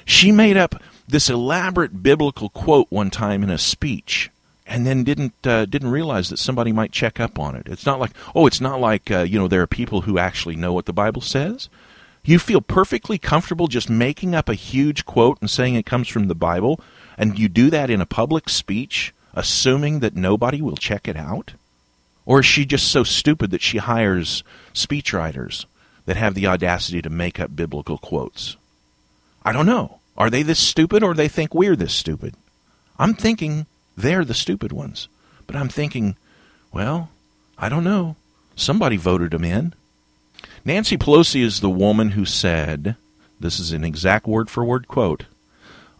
She made up this elaborate biblical quote one time in a speech and then didn't uh, didn't realize that somebody might check up on it. It's not like oh, it's not like uh, you know there are people who actually know what the Bible says. You feel perfectly comfortable just making up a huge quote and saying it comes from the Bible, and you do that in a public speech, assuming that nobody will check it out. Or is she just so stupid that she hires speechwriters that have the audacity to make up biblical quotes? I don't know. Are they this stupid or they think we're this stupid? I'm thinking they're the stupid ones. But I'm thinking, well, I don't know. Somebody voted them in. Nancy Pelosi is the woman who said, this is an exact word for word quote,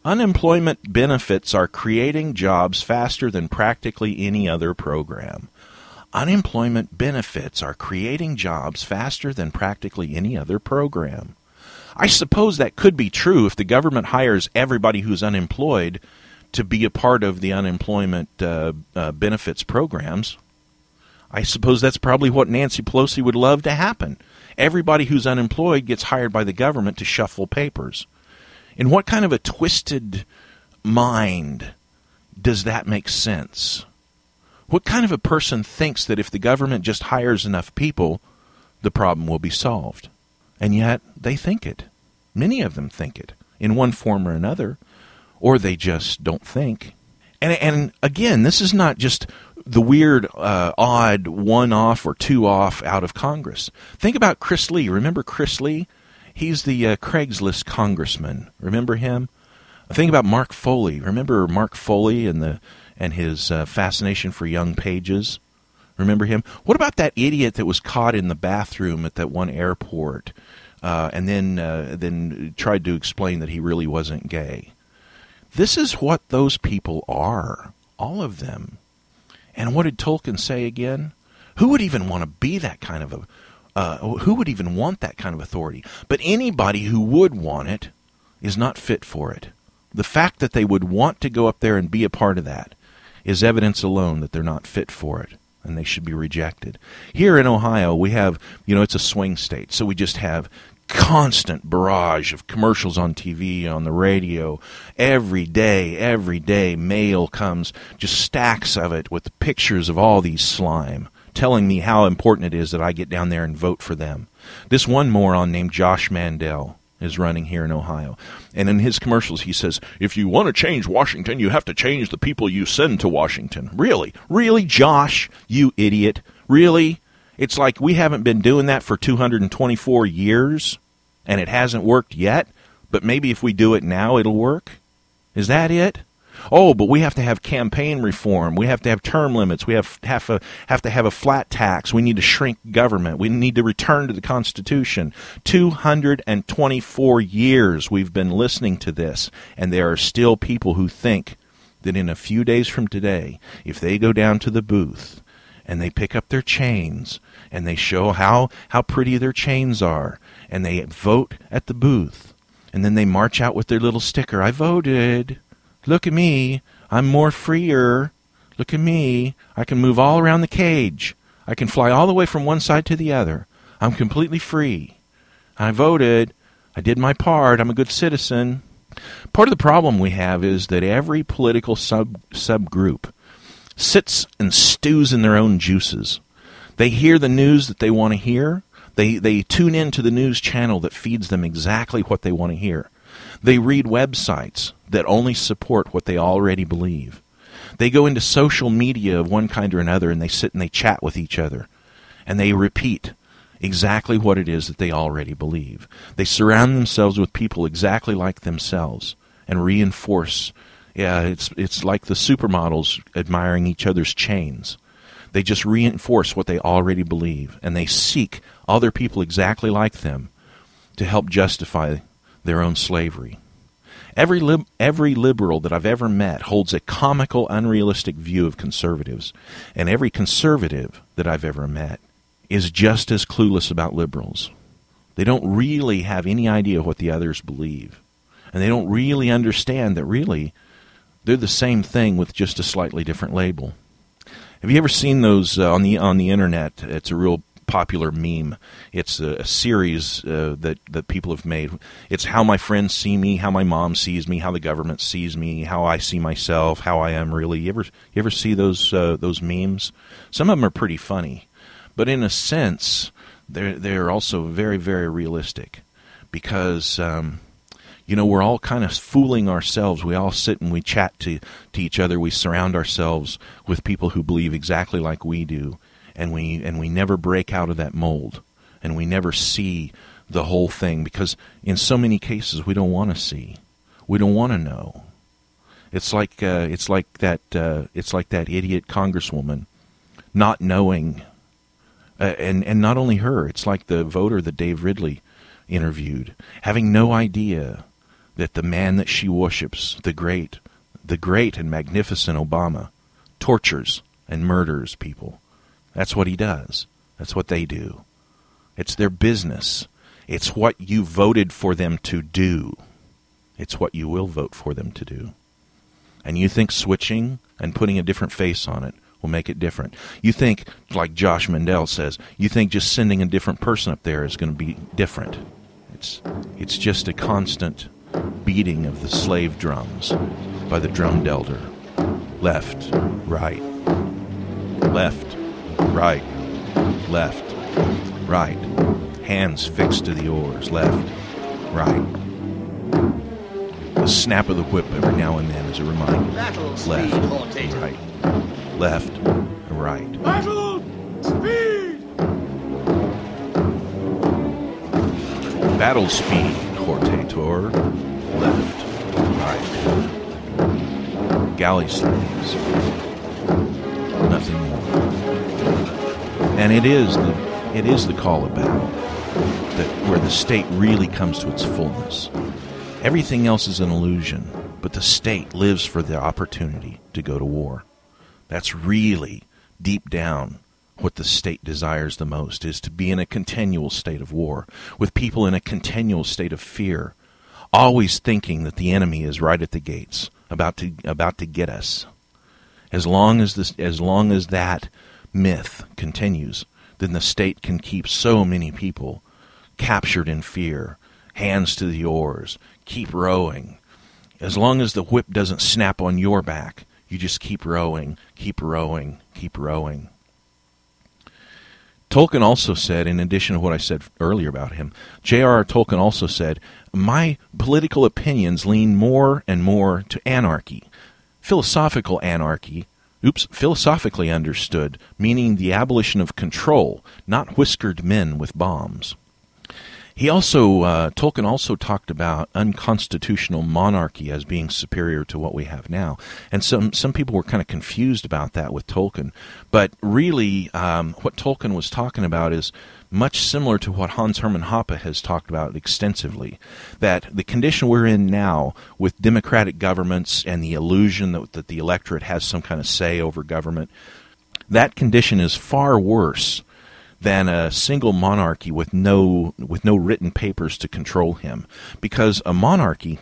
unemployment benefits are creating jobs faster than practically any other program. Unemployment benefits are creating jobs faster than practically any other program. I suppose that could be true if the government hires everybody who's unemployed to be a part of the unemployment uh, uh, benefits programs. I suppose that's probably what Nancy Pelosi would love to happen. Everybody who's unemployed gets hired by the government to shuffle papers. In what kind of a twisted mind does that make sense? What kind of a person thinks that if the government just hires enough people, the problem will be solved? And yet, they think it. Many of them think it in one form or another, or they just don't think. And, and again, this is not just the weird, uh, odd one off or two off out of Congress. Think about Chris Lee. Remember Chris Lee? He's the uh, Craigslist congressman. Remember him? Think about Mark Foley. Remember Mark Foley and the and his uh, fascination for young pages? Remember him? What about that idiot that was caught in the bathroom at that one airport, uh, and then uh, then tried to explain that he really wasn't gay? This is what those people are, all of them. And what did Tolkien say again? Who would even want to be that kind of a uh, who would even want that kind of authority? But anybody who would want it is not fit for it. The fact that they would want to go up there and be a part of that is evidence alone that they're not fit for it and they should be rejected. Here in Ohio, we have, you know, it's a swing state, so we just have constant barrage of commercials on TV, on the radio. Every day, every day, mail comes, just stacks of it with pictures of all these slime, telling me how important it is that I get down there and vote for them. This one moron named Josh Mandel is running here in Ohio. And in his commercials, he says, if you want to change Washington, you have to change the people you send to Washington. Really? Really, Josh, you idiot? Really? It's like we haven't been doing that for 224 years and it hasn't worked yet, but maybe if we do it now, it'll work? Is that it? Oh, but we have to have campaign reform. We have to have term limits. We have have, a, have to have a flat tax. We need to shrink government. We need to return to the Constitution. 224 years we've been listening to this, and there are still people who think that in a few days from today, if they go down to the booth and they pick up their chains and they show how, how pretty their chains are and they vote at the booth and then they march out with their little sticker, I voted Look at me. I'm more freer. Look at me. I can move all around the cage. I can fly all the way from one side to the other. I'm completely free. I voted. I did my part. I'm a good citizen. Part of the problem we have is that every political sub subgroup sits and stews in their own juices. They hear the news that they want to hear. They they tune in to the news channel that feeds them exactly what they want to hear. They read websites that only support what they already believe. They go into social media of one kind or another and they sit and they chat with each other and they repeat exactly what it is that they already believe. They surround themselves with people exactly like themselves and reinforce. Yeah, it's it's like the supermodels admiring each other's chains. They just reinforce what they already believe and they seek other people exactly like them to help justify their own slavery. Every, lib- every liberal that I've ever met holds a comical, unrealistic view of conservatives, and every conservative that I've ever met is just as clueless about liberals. They don't really have any idea what the others believe, and they don't really understand that really they're the same thing with just a slightly different label. Have you ever seen those uh, on the on the internet? It's a real popular meme. It's a, a series uh, that that people have made. It's how my friends see me, how my mom sees me, how the government sees me, how I see myself, how I am really. You ever you ever see those uh, those memes? Some of them are pretty funny, but in a sense, they're they're also very very realistic because. Um, you know, we're all kind of fooling ourselves. We all sit and we chat to, to each other. We surround ourselves with people who believe exactly like we do and we and we never break out of that mold and we never see the whole thing because in so many cases we don't want to see. We don't want to know. It's like uh, it's like that uh, it's like that idiot congresswoman not knowing uh, and and not only her it's like the voter that Dave Ridley interviewed having no idea that the man that she worships the great the great and magnificent Obama tortures and murders people that's what he does. That's what they do. It's their business. It's what you voted for them to do. It's what you will vote for them to do. And you think switching and putting a different face on it will make it different. You think, like Josh Mandel says, you think just sending a different person up there is going to be different. It's, it's just a constant beating of the slave drums by the drum deldar. Left, right, left, right, left, right. Hands fixed to the oars, left, right, a snap of the whip every now and then is a reminder. Battle Left, Hortator. right, left, and right. Battle speed! Battle speed, Hortator. Left, right. Galley slaves. And it is the it is the call of battle that where the state really comes to its fullness. Everything else is an illusion, but the state lives for the opportunity to go to war. That's really deep down what the state desires the most is to be in a continual state of war, with people in a continual state of fear, always thinking that the enemy is right at the gates, about to about to get us. As long as this as long as that myth continues, then the state can keep so many people captured in fear, hands to the oars, keep rowing. As long as the whip doesn't snap on your back, you just keep rowing, keep rowing, keep rowing. Tolkien also said, in addition to what I said earlier about him, J.R.R. Tolkien also said, My political opinions lean more and more to anarchy. Philosophical anarchy, oops, philosophically understood, meaning the abolition of control, not whiskered men with bombs. He also, uh, Tolkien also talked about unconstitutional monarchy as being superior to what we have now. And some, some people were kind of confused about that with Tolkien. But really, um, what Tolkien was talking about is much similar to what Hans Hermann Hoppe has talked about extensively. That the condition we're in now with democratic governments and the illusion that, that the electorate has some kind of say over government, that condition is far worse than a single monarchy with no with no written papers to control him because a monarchy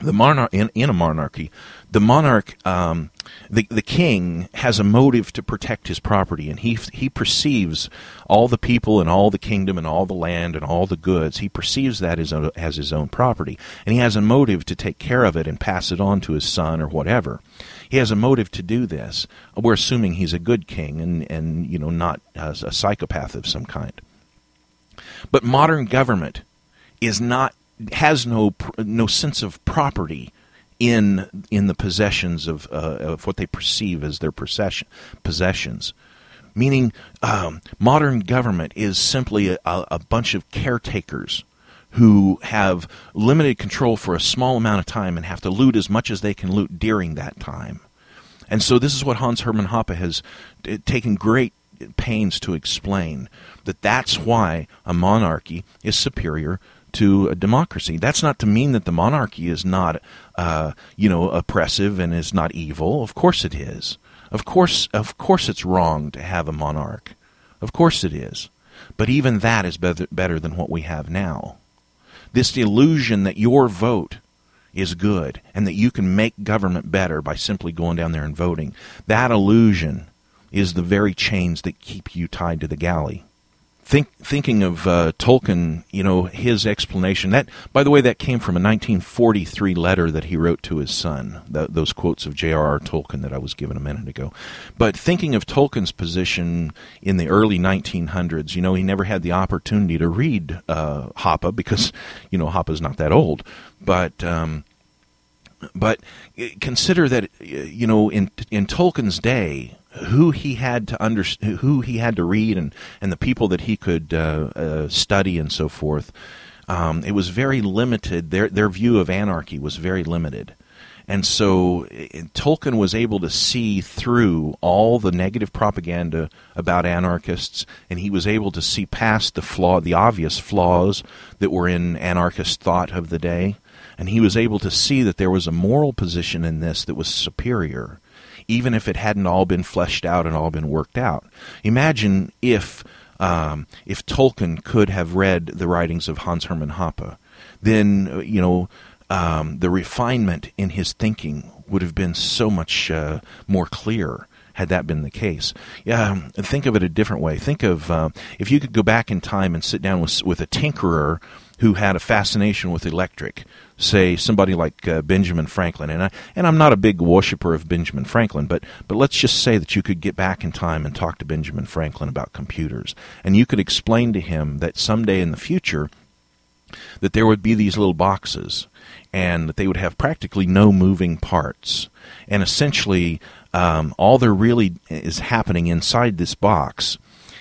the monarch in, in a monarchy the monarch um, the the king has a motive to protect his property and he he perceives all the people and all the kingdom and all the land and all the goods he perceives that as, a, as his own property and he has a motive to take care of it and pass it on to his son or whatever he has a motive to do this. We're assuming he's a good king and, and you know not a, a psychopath of some kind. But modern government is not has no no sense of property in in the possessions of uh, of what they perceive as their possession possessions. Meaning, um, modern government is simply a, a bunch of caretakers who have limited control for a small amount of time and have to loot as much as they can loot during that time. And so this is what Hans Hermann Hoppe has uh, taken great pains to explain that that's why a monarchy is superior to a democracy. That's not to mean that the monarchy is not, uh, you know, oppressive and is not evil. Of course it is. Of course, of course, it's wrong to have a monarch. Of course it is. But even that is better, better than what we have now. This illusion that your vote is good and that you can make government better by simply going down there and voting, that illusion is the very chains that keep you tied to the galley. Think, thinking of uh, Tolkien, you know, his explanation. That, by the way, that came from a 1943 letter that he wrote to his son. Those quotes of J.R.R. Tolkien that I was given a minute ago. But thinking of Tolkien's position in the early 1900s, you know, he never had the opportunity to read uh, Hoppe because, you know, Hoppe's not that old. But um, but consider that, you know, in in Tolkien's day, who he had to under, who he had to read and, and the people that he could uh, uh, study and so forth. Um, it was very limited. Their their view of anarchy was very limited, and so Tolkien was able to see through all the negative propaganda about anarchists, and he was able to see past the flaw, the obvious flaws that were in anarchist thought of the day, and he was able to see that there was a moral position in this that was superior even if it hadn't all been fleshed out and all been worked out. Imagine if um, if Tolkien could have read the writings of Hans Hermann Hoppe, then you know um, the refinement in his thinking would have been so much uh, more clear had that been the case. Yeah, um, think of it a different way. Think of uh, if you could go back in time and sit down with with a tinkerer who had a fascination with electric, say somebody like uh, Benjamin Franklin, and I and I'm not a big worshiper of Benjamin Franklin, but but let's just say that you could get back in time and talk to Benjamin Franklin about computers, and you could explain to him that someday in the future that there would be these little boxes and that they would have practically no moving parts. And essentially, um, all there really is happening inside this box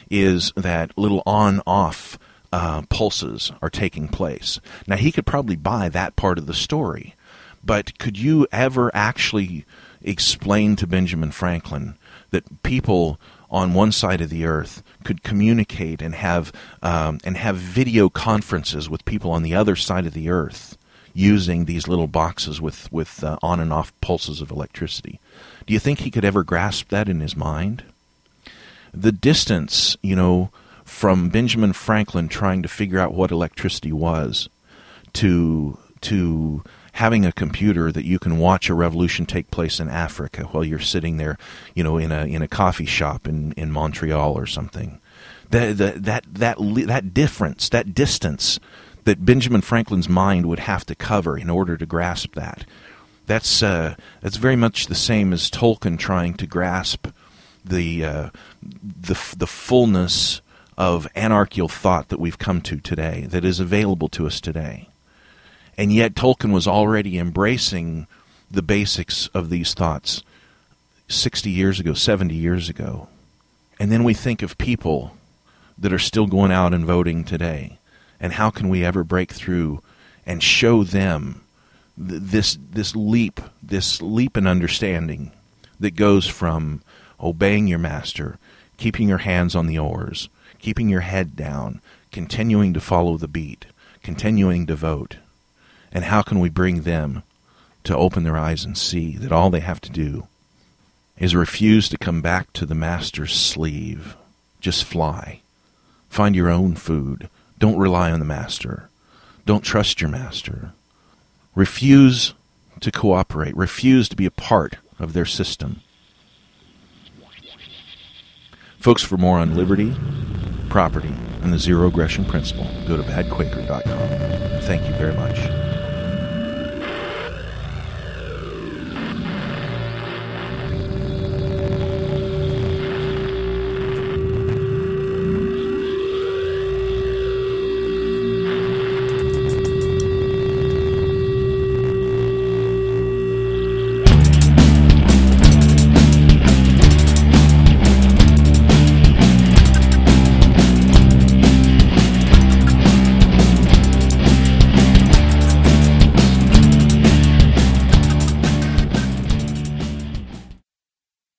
is that little on off uh, pulses are taking place. Now, he could probably buy that part of the story, but could you ever actually explain to Benjamin Franklin that people on one side of the earth could communicate and have um, and have video conferences with people on the other side of the earth using these little boxes with with uh, on and off pulses of electricity. Do you think he could ever grasp that in his mind? The distance, you know, from Benjamin Franklin trying to figure out what electricity was to to having a computer that you can watch a revolution take place in Africa while you're sitting there, you know, in a in a coffee shop in, in Montreal or something. That that that that difference, that distance that Benjamin Franklin's mind would have to cover in order to grasp that. That's uh, that's very much the same as Tolkien trying to grasp the uh, the the fullness of anarchical thought that we've come to today, that is available to us today. And yet, Tolkien was already embracing the basics of these thoughts 60 years ago, 70 years ago. And then we think of people that are still going out and voting today. And how can we ever break through and show them th- this, this leap, this leap in understanding that goes from obeying your master, keeping your hands on the oars, keeping your head down, continuing to follow the beat, continuing to vote, and how can we bring them to open their eyes and see that all they have to do is refuse to come back to the master's sleeve? Just fly. Find your own food. Don't rely on the master. Don't trust your master. Refuse to cooperate. Refuse to be a part of their system. Folks, for more on liberty, property, and the zero aggression principle, go to badquaker.com. Thank you very much.